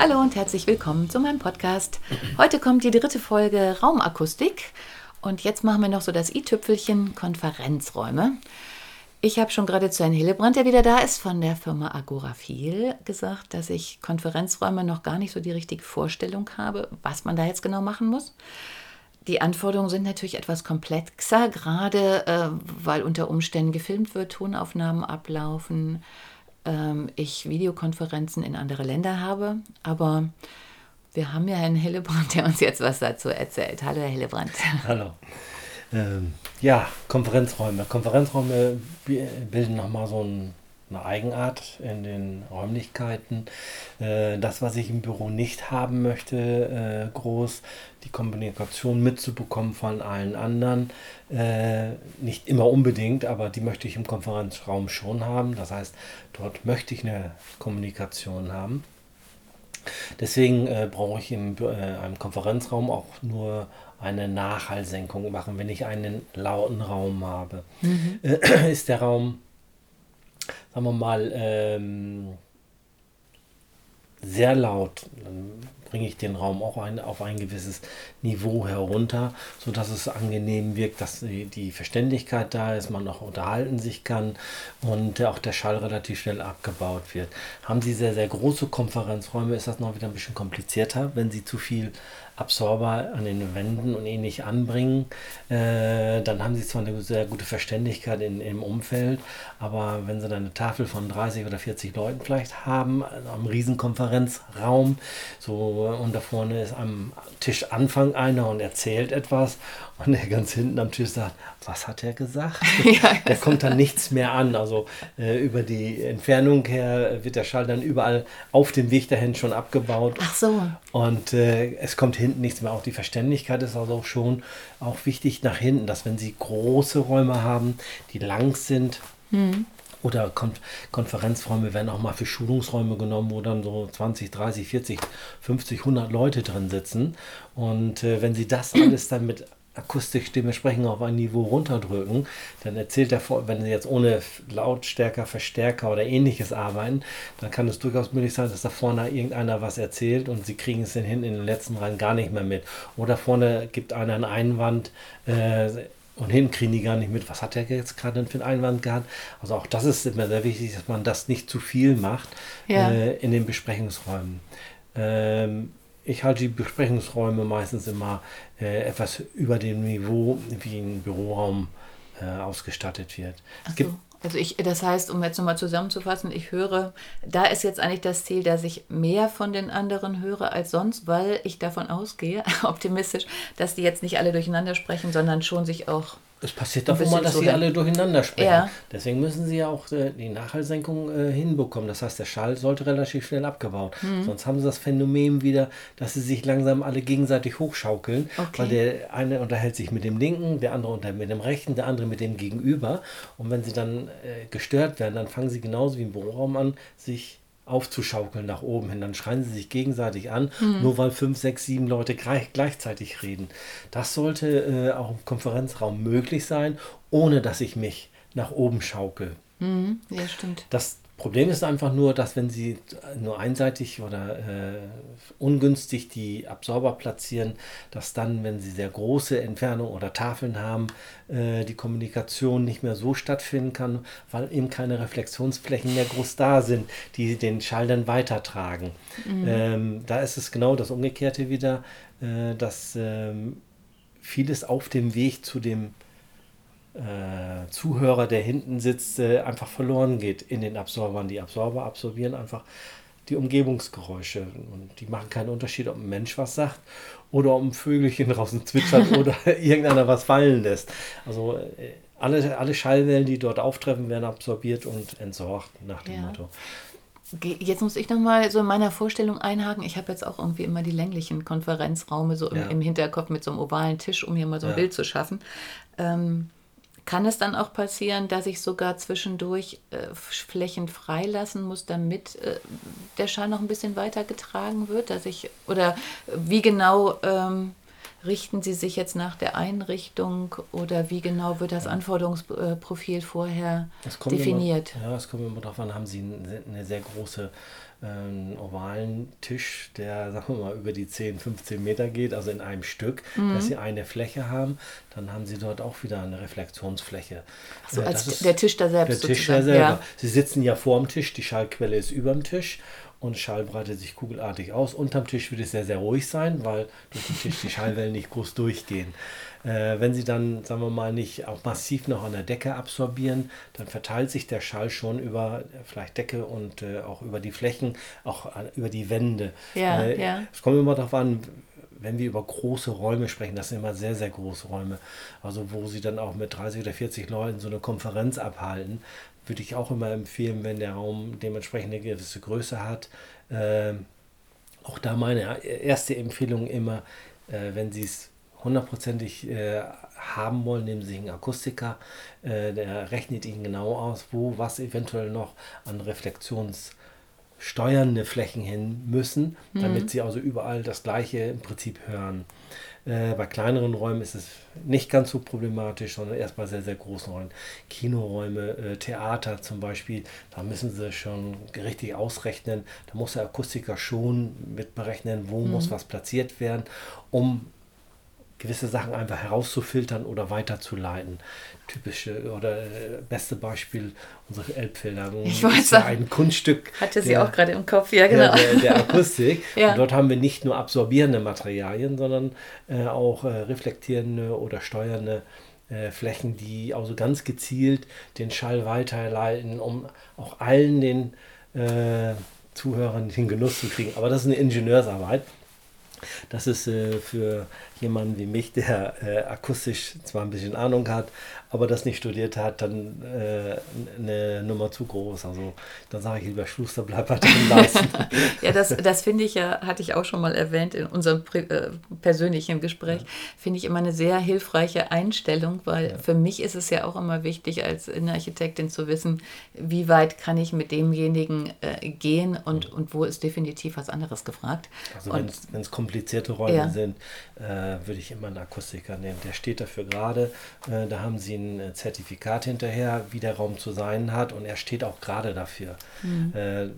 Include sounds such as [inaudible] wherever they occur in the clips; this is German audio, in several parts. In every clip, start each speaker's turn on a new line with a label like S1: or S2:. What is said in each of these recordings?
S1: Hallo und herzlich willkommen zu meinem Podcast. Heute kommt die dritte Folge Raumakustik und jetzt machen wir noch so das i-Tüpfelchen Konferenzräume. Ich habe schon gerade zu Herrn Hillebrand, der wieder da ist, von der Firma Agorafil gesagt, dass ich Konferenzräume noch gar nicht so die richtige Vorstellung habe, was man da jetzt genau machen muss. Die Anforderungen sind natürlich etwas komplexer, gerade äh, weil unter Umständen gefilmt wird, Tonaufnahmen ablaufen, ähm, ich Videokonferenzen in andere Länder habe. Aber wir haben ja Herrn Hillebrand, der uns jetzt was dazu erzählt. Hallo, Herr Hillebrand.
S2: Hallo. Ähm, ja, Konferenzräume. Konferenzräume bilden nochmal so ein, eine Eigenart in den Räumlichkeiten. Äh, das, was ich im Büro nicht haben möchte, äh, groß, die Kommunikation mitzubekommen von allen anderen. Äh, nicht immer unbedingt, aber die möchte ich im Konferenzraum schon haben. Das heißt, dort möchte ich eine Kommunikation haben. Deswegen äh, brauche ich im äh, einem Konferenzraum auch nur eine Nachhallsenkung machen, wenn ich einen lauten Raum habe. Mhm. Äh, [clears throat] ist der Raum, sagen wir mal, ähm, sehr laut, dann bringe ich den Raum auch ein, auf ein gewisses Niveau herunter, sodass es angenehm wirkt, dass die, die Verständlichkeit da ist, man auch unterhalten sich kann und auch der Schall relativ schnell abgebaut wird. Haben Sie sehr, sehr große Konferenzräume, ist das noch wieder ein bisschen komplizierter, wenn Sie zu viel Absorber an den Wänden und ähnlich anbringen, äh, dann haben sie zwar eine sehr gute Verständigkeit in, im Umfeld, aber wenn sie dann eine Tafel von 30 oder 40 Leuten vielleicht haben, also am Riesenkonferenzraum, so und da vorne ist am Tisch Anfang einer und erzählt etwas und der ganz hinten am Tisch sagt, was hat er gesagt? [laughs] ja, da kommt dann nichts mehr an. Also äh, über die Entfernung her wird der Schall dann überall auf dem Weg dahin schon abgebaut.
S1: Ach so.
S2: Und äh, es kommt hinten nichts mehr. Auch die Verständlichkeit ist also schon auch wichtig nach hinten, dass wenn Sie große Räume haben, die lang sind, hm oder Kon Konferenzräume werden auch mal für Schulungsräume genommen, wo dann so 20, 30, 40, 50, 100 Leute drin sitzen. Und äh, wenn Sie das [clears throat] alles dann mit Akustikstimme sprechen auf ein Niveau runterdrücken, dann erzählt er, wenn Sie jetzt ohne Lautstärker, Verstärker oder ähnliches arbeiten, dann kann es durchaus möglich sein, dass da vorne irgendeiner was erzählt und Sie kriegen es dann hinten in den letzten Reihen gar nicht mehr mit. Oder vorne gibt einer einen Einwand, äh, und hinten kriegen die gar nicht mit, was hat der jetzt gerade für einen Einwand gehabt. Also auch das ist immer sehr wichtig, dass man das nicht zu viel macht ja. äh, in den Besprechungsräumen. Ähm, ich halte die Besprechungsräume meistens immer äh, etwas über dem Niveau, wie ein Büroraum äh, ausgestattet wird.
S1: Es gibt also ich, das heißt, um jetzt nochmal zusammenzufassen, ich höre, da ist jetzt eigentlich das Ziel, dass ich mehr von den anderen höre als sonst, weil ich davon ausgehe, [laughs] optimistisch, dass die jetzt nicht alle durcheinander sprechen, sondern schon sich auch
S2: es passiert doch immer, dass sie alle durcheinander sprechen. Ja. Deswegen müssen sie ja auch äh, die Nachhallsenkung äh, hinbekommen. Das heißt, der Schall sollte relativ schnell abgebaut. Mhm. Sonst haben sie das Phänomen wieder, dass sie sich langsam alle gegenseitig hochschaukeln. Okay. Weil der eine unterhält sich mit dem linken, der andere unter, mit dem rechten, der andere mit dem gegenüber. Und wenn sie dann äh, gestört werden, dann fangen sie genauso wie im Büroraum an, sich aufzuschaukeln nach oben hin. Dann schreien sie sich gegenseitig an, mhm. nur weil fünf, sechs, sieben Leute gleichzeitig reden. Das sollte äh, auch im Konferenzraum möglich sein, ohne dass ich mich nach oben schaukel.
S1: Mhm. Ja, stimmt.
S2: Das Problem ist einfach nur, dass wenn Sie nur einseitig oder äh, ungünstig die Absorber platzieren, dass dann, wenn Sie sehr große Entfernungen oder Tafeln haben, äh, die Kommunikation nicht mehr so stattfinden kann, weil eben keine Reflexionsflächen mehr groß da sind, die den Schall dann weitertragen. Mhm. Ähm, da ist es genau das Umgekehrte wieder, äh, dass ähm, vieles auf dem Weg zu dem äh, Zuhörer, der hinten sitzt, äh, einfach verloren geht in den Absorbern. Die Absorber absorbieren einfach die Umgebungsgeräusche. Und die machen keinen Unterschied, ob ein Mensch was sagt oder ob ein Vögelchen draußen zwitschert [laughs] oder [laughs] irgendeiner was fallen lässt. Also äh, alle, alle Schallwellen, die dort auftreffen, werden absorbiert und entsorgt nach dem ja. Motto.
S1: Jetzt muss ich nochmal so in meiner Vorstellung einhaken. Ich habe jetzt auch irgendwie immer die länglichen Konferenzraume so im, ja. im Hinterkopf mit so einem ovalen Tisch, um hier mal so ein ja. Bild zu schaffen. Ähm, kann es dann auch passieren, dass ich sogar zwischendurch äh, Flächen freilassen muss, damit äh, der Schall noch ein bisschen weiter getragen wird? Dass ich, oder wie genau ähm, richten Sie sich jetzt nach der Einrichtung oder wie genau wird das Anforderungsprofil vorher definiert?
S2: Immer, ja, es kommt immer darauf an, haben Sie eine sehr große einen ähm, ovalen Tisch, der, [laughs] sagen wir mal, über die 10, 15 Meter geht, also in einem Stück, mhm. dass sie eine Fläche haben, dann haben sie dort auch wieder eine Reflexionsfläche.
S1: So, äh, als der Tisch da selbst.
S2: Der Tisch da selber. Ja. Sie sitzen ja vor dem Tisch, die Schallquelle ist über dem Tisch und Schall breitet sich kugelartig aus. Unterm Tisch wird es sehr, sehr ruhig sein, weil durch den Tisch die [laughs] Schallwellen nicht groß durchgehen. Äh, wenn sie dann, sagen wir mal, nicht auch massiv noch an der Decke absorbieren, dann verteilt sich der Schall schon über äh, vielleicht Decke und äh, auch über die Flächen, auch äh, über die Wände. Ja, äh, ja. Es kommt immer darauf an, wenn wir über große Räume sprechen, das sind immer sehr, sehr große Räume, also wo sie dann auch mit 30 oder 40 Leuten so eine Konferenz abhalten, würde ich auch immer empfehlen, wenn der Raum dementsprechend eine gewisse Größe hat. Äh, auch da meine erste Empfehlung immer, äh, wenn Sie es hundertprozentig äh, haben wollen, nehmen Sie einen Akustiker, äh, der rechnet Ihnen genau aus, wo was eventuell noch an reflexionssteuernde Flächen hin müssen, mhm. damit Sie also überall das gleiche im Prinzip hören. Äh, bei kleineren Räumen ist es nicht ganz so problematisch, sondern erst bei sehr, sehr großen Räumen. Kinoräume, äh, Theater zum Beispiel, da müssen sie schon richtig ausrechnen. Da muss der Akustiker schon mit berechnen, wo mhm. muss was platziert werden, um gewisse Sachen einfach herauszufiltern oder weiterzuleiten. Typische oder äh, beste Beispiel unsere Elbfelder.
S1: Ich weiß ja
S2: ein Kunststück.
S1: Hatte sie der, auch gerade im Kopf, ja genau.
S2: Der, der, der Akustik. [laughs] ja. Und dort haben wir nicht nur absorbierende Materialien, sondern äh, auch äh, reflektierende oder steuernde äh, Flächen, die also ganz gezielt den Schall weiterleiten, um auch allen den äh, Zuhörern den Genuss zu kriegen. Aber das ist eine Ingenieursarbeit. Das ist äh, für jemanden wie mich, der äh, akustisch zwar ein bisschen Ahnung hat, aber das nicht studiert hat, dann äh, eine Nummer zu groß. Also dann sage ich lieber Schuster, bleib halt drin leisten. [laughs]
S1: ja, das, das finde ich ja, hatte ich auch schon mal erwähnt in unserem äh, persönlichen Gespräch, ja. finde ich immer eine sehr hilfreiche Einstellung, weil ja. für mich ist es ja auch immer wichtig, als Innenarchitektin zu wissen, wie weit kann ich mit demjenigen äh, gehen und, mhm. und wo ist definitiv was anderes gefragt.
S2: Also wenn es komplizierte Räume ja. sind, äh, würde ich immer einen Akustiker nehmen. Der steht dafür gerade. Äh, da haben sie ein äh, Zertifikat hinterher, wie der Raum zu sein hat und er steht auch gerade dafür. Mhm. Äh,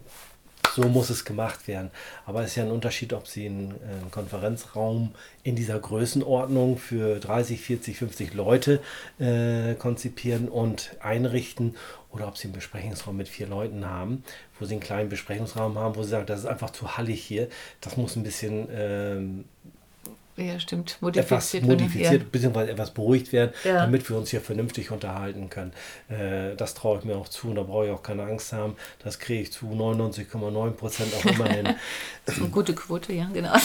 S2: so muss es gemacht werden. Aber es ist ja ein Unterschied, ob Sie einen, einen, Konferenzraum in dieser Größenordnung für 30, 40, 50 Leute äh, konzipieren und einrichten oder ob Sie einen Besprechungsraum mit vier Leuten haben, wo Sie einen kleinen Besprechungsraum haben, wo Sie sagen, das ist einfach zu hallig hier, das muss ein bisschen ähm,
S1: ja, stimmt.
S2: Modifiziert, etwas modifiziert, ja. beziehungsweise etwas beruhigt werden, ja. damit wir uns hier vernünftig unterhalten können. Äh, das traue ich mir auch zu und da brauche ich auch keine Angst haben. Das kriege ich zu 99,9 Prozent auch immer hin. [laughs]
S1: das ist eine gute Quote, ja, genau. [laughs]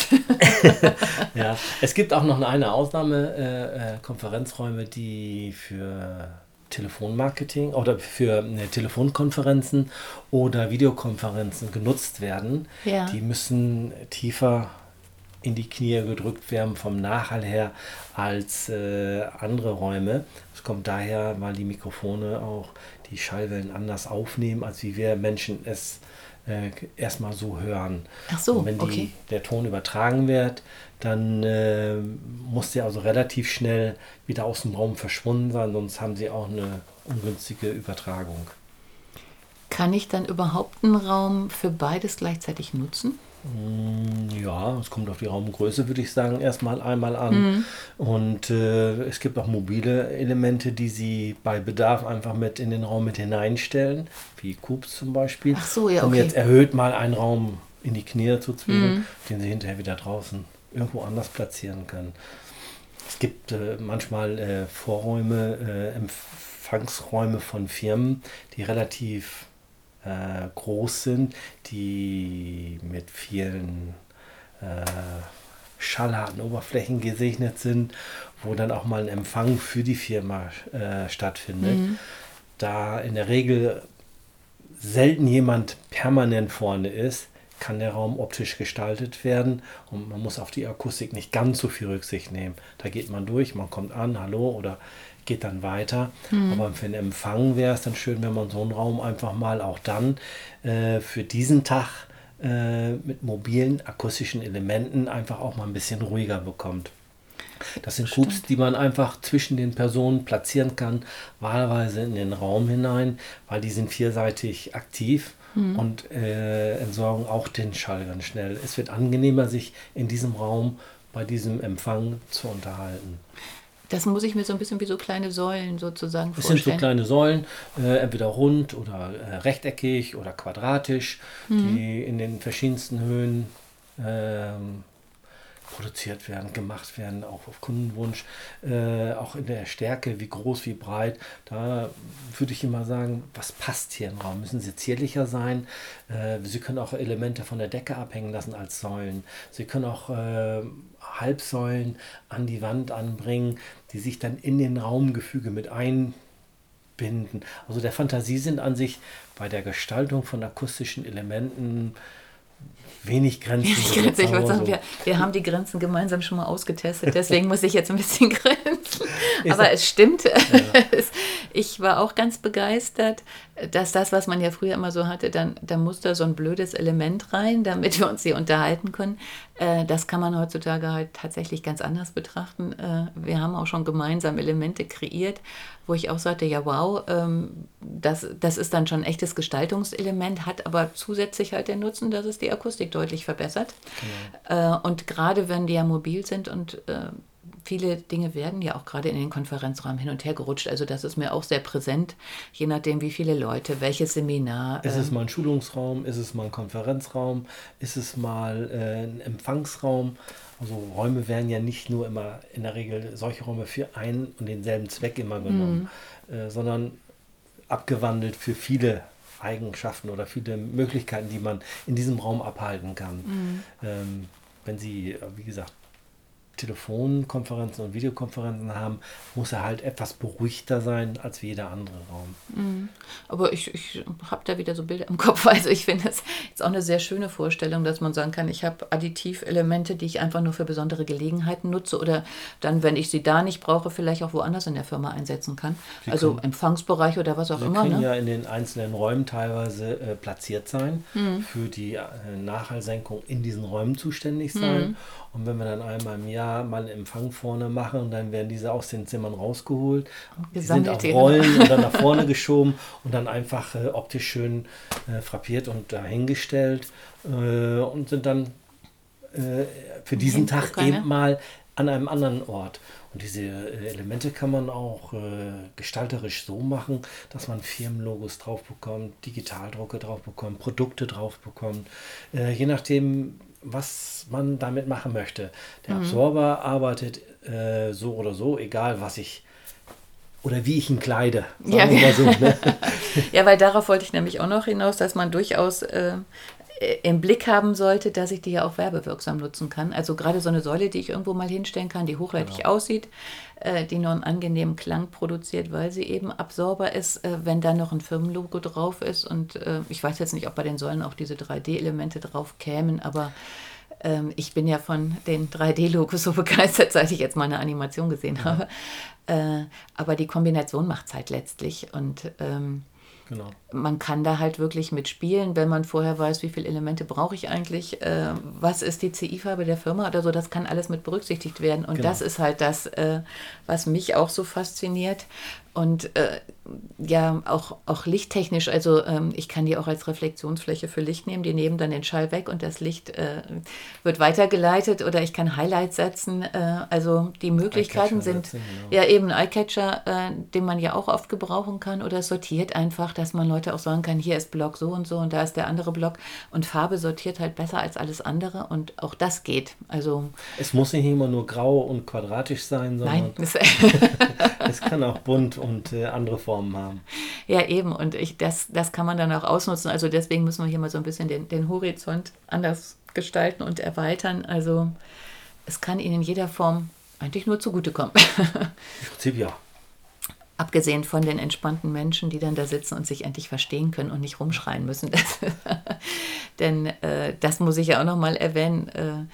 S1: [laughs]
S2: ja, es gibt auch noch eine Ausnahme, äh, äh, Konferenzräume, die für Telefonmarketing oder für äh, Telefonkonferenzen oder Videokonferenzen genutzt werden. Ja. Die müssen tiefer in die Knie gedrückt werden vom Nachhall her als äh, andere Räume. Es kommt daher, weil die Mikrofone auch die Schallwellen anders aufnehmen, als wie wir Menschen es äh, erstmal so hören.
S1: Ach so,
S2: Und wenn die,
S1: okay.
S2: der Ton übertragen wird, dann äh, muss der also relativ schnell wieder aus dem Raum verschwunden sein, sonst haben sie auch eine ungünstige Übertragung.
S1: Kann ich dann überhaupt einen Raum für beides gleichzeitig nutzen?
S2: Mm, ja, es kommt auf die Raumgröße, würde ich sagen, erstmal einmal an. Mhm. Und äh, es gibt auch mobile Elemente, die Sie bei Bedarf einfach mit in den Raum mit hineinstellen, wie Cubes zum Beispiel.
S1: Ach so, ja,
S2: okay. Um jetzt erhöht mal einen Raum in die Knie zu zwingen, mhm. den Sie hinterher wieder draußen irgendwo anders platzieren können. Es gibt äh, manchmal äh, Vorräume, äh, Empfangsräume von Firmen, die relativ äh, groß sind, die mit vielen äh, schallharten Oberflächen gesegnet sind, wo dann auch mal ein Empfang für die Firma äh, stattfindet. Mhm. Da in der Regel selten jemand permanent vorne ist, kann der Raum optisch gestaltet werden und man muss auf die Akustik nicht ganz so viel Rücksicht nehmen. Da geht man durch, man kommt an, hallo oder geht dann weiter. Mhm. Aber für den Empfang wäre es dann schön, wenn man so einen Raum einfach mal auch dann äh, für diesen Tag äh, mit mobilen akustischen Elementen einfach auch mal ein bisschen ruhiger bekommt. Das sind. Hoops, die man einfach zwischen den Personen platzieren kann, wahlweise in den Raum hinein, weil die sind vierseitig aktiv mhm. und äh, entsorgen auch den Schall ganz schnell. Es wird angenehmer, sich in diesem Raum bei diesem Empfang zu unterhalten.
S1: Das muss ich mir so ein bisschen wie so kleine Säulen sozusagen
S2: es vorstellen. Es sind so kleine Säulen, äh, entweder rund oder äh, rechteckig oder quadratisch, mhm. die in den verschiedensten Höhen ähm, produziert werden, gemacht werden, auch auf Kundenwunsch, äh, auch in der Stärke, wie groß, wie breit. Da würde ich immer sagen, was passt hier im Raum? Müssen sie zierlicher sein? Äh, sie können auch Elemente von der Decke abhängen lassen als Säulen. Sie können auch äh, Halbsäulen an die Wand anbringen, die sich dann in den Raumgefüge mit einbinden. Also der Fantasie sind an sich bei der Gestaltung von akustischen Elementen wenig Grenzen. Wenig
S1: Grenzen. Ich würde sagen, wir, wir haben die Grenzen gemeinsam schon mal ausgetestet, deswegen muss ich jetzt ein bisschen [laughs] grenzen. Aber es stimmt. Ja. [laughs] ich war auch ganz begeistert, dass das, was man ja früher immer so hatte, dann, dann muss da so ein blödes Element rein, damit wir uns hier unterhalten können. Äh, das kann man heutzutage halt tatsächlich ganz anders betrachten. Äh, wir haben auch schon gemeinsam Elemente kreiert, wo ich auch sagte, ja wow, ähm, das, das ist dann schon ein echtes Gestaltungselement, hat aber zusätzlich halt den Nutzen, dass es die Akustik deutlich verbessert. Genau. Äh, und gerade wenn die ja mobil sind und viele Dinge werden ja auch gerade in den Konferenzraum hin und her gerutscht. Also das ist mir auch sehr präsent, je nachdem, wie viele Leute, welches Seminar.
S2: Ist es ähm, mal ein Schulungsraum, ist es mal ein Konferenzraum, ist es mal äh, ein Empfangsraum? Also Räume werden ja nicht nur immer in der Regel solche Räume für einen und denselben Zweck immer genommen, mhm. äh, sondern abgewandelt für viele Eigenschaften oder viele Möglichkeiten, die man in diesem Raum abhalten kann. Mhm. Ähm, wenn Sie, wie gesagt, Telefonkonferenzen und Videokonferenzen haben, muss er halt etwas beruhigter sein als wie jeder andere Raum.
S1: Mhm. Aber ich, ich habe da wieder so Bilder im Kopf. [laughs] Also ich finde das jetzt auch eine sehr schöne Vorstellung, dass man sagen kann, ich habe Additivelemente, die ich einfach nur für besondere Gelegenheiten nutze oder dann, wenn ich sie da nicht brauche, vielleicht auch woanders in der Firma einsetzen kann. Sie also können, Empfangsbereich oder was auch immer.
S2: Sie können ne? ja in den einzelnen Räumen teilweise äh, platziert sein, mhm. für die äh, Nachhallsenkung in diesen Räumen zuständig sein. Mhm. Und wenn wir dann einmal im Jahr mal einen Empfang vorne machen, dann werden diese aus den Zimmern rausgeholt. Die sind auf Rollen und dann nach [laughs] vorne geschoben und dann einfach äh, optisch schön äh, frappiert und dahingestellt äh, und sind dann äh, für diesen Tag eben ne? mal an einem anderen Ort. Und diese äh, Elemente kann man auch äh, gestalterisch so machen, dass man Firmenlogos drauf bekommt, Digitaldrucke drauf bekommt, Produkte drauf bekommt. Äh, je nachdem, was man damit machen möchte. Der mhm. Absorber arbeitet äh, so oder so, egal was ich oder wie ich ihn kleide.
S1: Ja, so, ne? [laughs] ja, weil darauf wollte ich nämlich auch noch hinaus, dass man durchaus äh, im Blick haben sollte, dass ich die ja auch werbewirksam nutzen kann. Also gerade so eine Säule, die ich irgendwo mal hinstellen kann, die hochwertig genau. aussieht, äh, die nur einen angenehmen Klang produziert, weil sie eben Absorber ist, äh, wenn da noch ein Firmenlogo drauf ist. Und äh, ich weiß jetzt nicht, ob bei den Säulen auch diese 3D-Elemente drauf kämen, aber ähm, ich bin ja von den 3D-Logos so [laughs] begeistert, seit ich jetzt mal eine Animation gesehen habe. Äh, aber die Kombination macht es halt letztlich. Und ähm, Genau. Man kann da halt wirklich mitspielen, wenn man vorher weiß, wie viele Elemente brauche ich eigentlich, äh, was ist die CI-Farbe der Firma oder so, das kann alles mit berücksichtigt werden. Und genau. das ist halt das, äh, was mich auch so fasziniert. Und äh, ja, auch, auch lichttechnisch, also ähm, ich kann die auch als Reflexionsfläche für Licht nehmen, die nehmen dann den Schall weg und das Licht äh, wird weitergeleitet oder ich kann Highlights setzen. Äh, also die Möglichkeiten sind setzen, genau. ja eben ein Eyecatcher, äh, den man ja auch oft gebrauchen kann oder sortiert einfach, dass man Leute auch sagen kann, hier ist Block so und so und da ist der andere Block und Farbe sortiert halt besser als alles andere und auch das geht. Also
S2: es muss nicht immer nur grau und quadratisch sein, sondern
S1: Nein, [laughs] [laughs]
S2: es kann auch bunt und äh, andere Formen haben.
S1: Ja, eben. Und ich, das, das kann man dann auch ausnutzen. Also deswegen müssen wir hier mal so ein bisschen den, den Horizont anders gestalten und erweitern. Also es kann Ihnen in jeder Form eigentlich nur zugutekommen.
S2: Im Prinzip ja.
S1: Abgesehen von den entspannten Menschen, die dann da sitzen und sich endlich verstehen können und nicht rumschreien müssen. [laughs] denn äh, das muss ich ja auch nochmal erwähnen. Äh,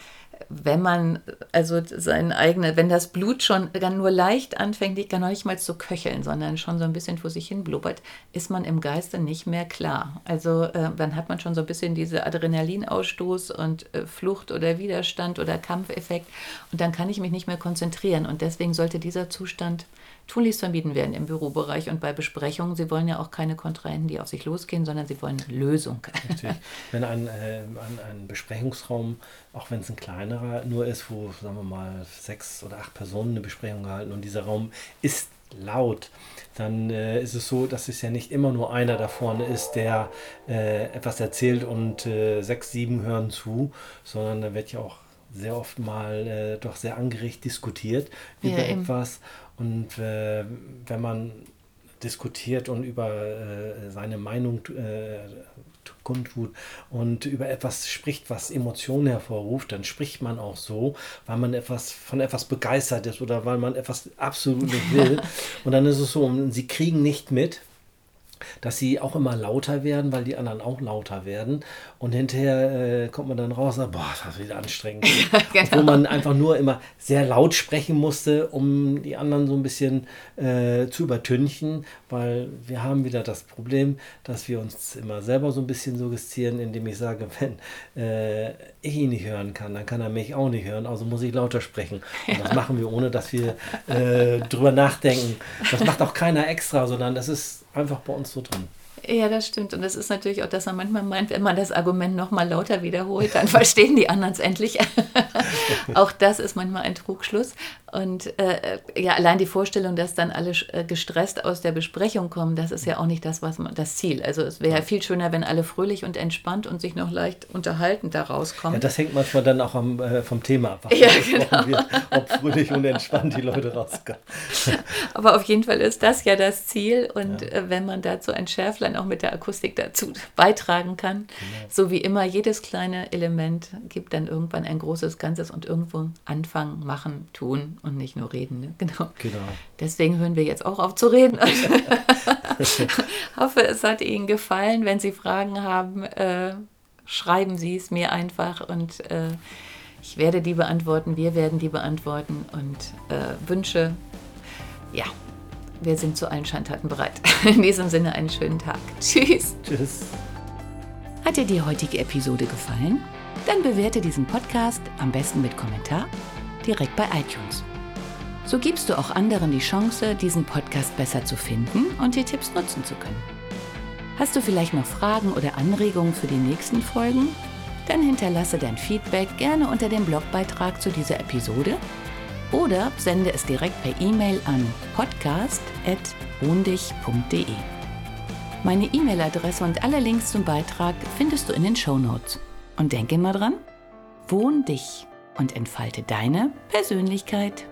S1: wenn man, also sein eigenes, wenn das Blut schon nur leicht anfängt, gar nicht mal zu köcheln, sondern schon so ein bisschen vor sich hin blubbert, ist man im Geiste nicht mehr klar. Also äh, dann hat man schon so ein bisschen diese Adrenalinausstoß und äh, Flucht oder Widerstand oder Kampfeffekt und dann kann ich mich nicht mehr konzentrieren und deswegen sollte dieser Zustand tunlichst vermieden werden im Bürobereich und bei Besprechungen. Sie wollen ja auch keine Kontrahenten, die auf sich losgehen, sondern sie wollen Lösung.
S2: Natürlich. Wenn ein, äh, ein, ein Besprechungsraum, auch wenn es ein kleinerer nur ist, wo, sagen wir mal, sechs oder acht Personen eine Besprechung halten und dieser Raum ist laut, dann äh, ist es so, dass es ja nicht immer nur einer da vorne ist, der äh, etwas erzählt und äh, sechs, sieben hören zu, sondern da wird ja auch sehr oft mal äh, doch sehr angeregt diskutiert über ja, etwas. Und äh, wenn man diskutiert und über äh, seine Meinung äh, kundtut und über etwas spricht, was Emotionen hervorruft, dann spricht man auch so, weil man etwas von etwas begeistert ist oder weil man etwas absolut nicht will. [laughs] und dann ist es so, sie kriegen nicht mit, dass sie auch immer lauter werden, weil die anderen auch lauter werden. Und hinterher äh, kommt man dann raus und sagt, boah, das ist wieder anstrengend. [laughs] Ja, genau. Wo man einfach nur immer sehr laut sprechen musste, um die anderen so ein bisschen äh, zu übertünchen, weil wir haben wieder das Problem, dass wir uns immer selber so ein bisschen suggestieren, indem ich sage, [laughs] wenn äh, ich ihn nicht hören kann, dann kann er mich auch nicht hören, also muss ich lauter sprechen. Und ja. das machen wir, ohne dass wir äh, drüber nachdenken. Das macht auch keiner extra, sondern das ist einfach bei uns so drin.
S1: Ja, das stimmt. Und es ist natürlich auch, dass man manchmal meint, wenn man das Argument nochmal lauter wiederholt, dann [laughs] verstehen die anderen es endlich. [laughs] auch das ist manchmal ein Trugschluss. Und äh, ja, allein die Vorstellung, dass dann alle äh, gestresst aus der Besprechung kommen, das ist ja auch nicht das, was man, das Ziel. Also es wäre ja viel schöner, wenn alle fröhlich und entspannt und sich noch leicht unterhaltend da rauskommen. Ja,
S2: das hängt manchmal dann auch am, äh, vom Thema ab. Ja, genau. Wir, ob fröhlich und entspannt die Leute rauskommen. [laughs]
S1: Aber auf jeden Fall ist das ja das Ziel. Und ja. Äh, wenn man dazu ein Schärflein auch mit der Akustik dazu beitragen kann, genau. so wie immer, jedes kleine Element gibt dann irgendwann ein großes Ganzes und irgendwo anfangen, machen, tun und nicht nur reden. Ne? [laughs] Genau. genau. Deswegen hören wir jetzt auch auf zu reden. [laughs] [laughs] hoffe, es hat Ihnen gefallen. Wenn Sie Fragen haben, äh, schreiben Sie es mir einfach und äh, ich werde die beantworten. Wir werden die beantworten und äh, Wünsche, ja, wir sind zu allen Schandtaten bereit. In diesem Sinne einen schönen Tag. Tschüss. Tschüss. Hat dir die heutige Episode gefallen? Dann bewerte diesen Podcast am besten mit Kommentar direkt bei iTunes. So gibst du auch anderen die Chance, diesen Podcast besser zu finden und die Tipps nutzen zu können. Hast du vielleicht noch Fragen oder Anregungen für die nächsten Folgen? Dann hinterlasse dein Feedback gerne unter dem Blogbeitrag zu dieser Episode oder sende es direkt per E-Mail an podcast.wohndich.de. Meine E-Mail-Adresse und alle Links zum Beitrag findest du in den Show Notes. Und denke immer dran, wohn dich und entfalte deine Persönlichkeit.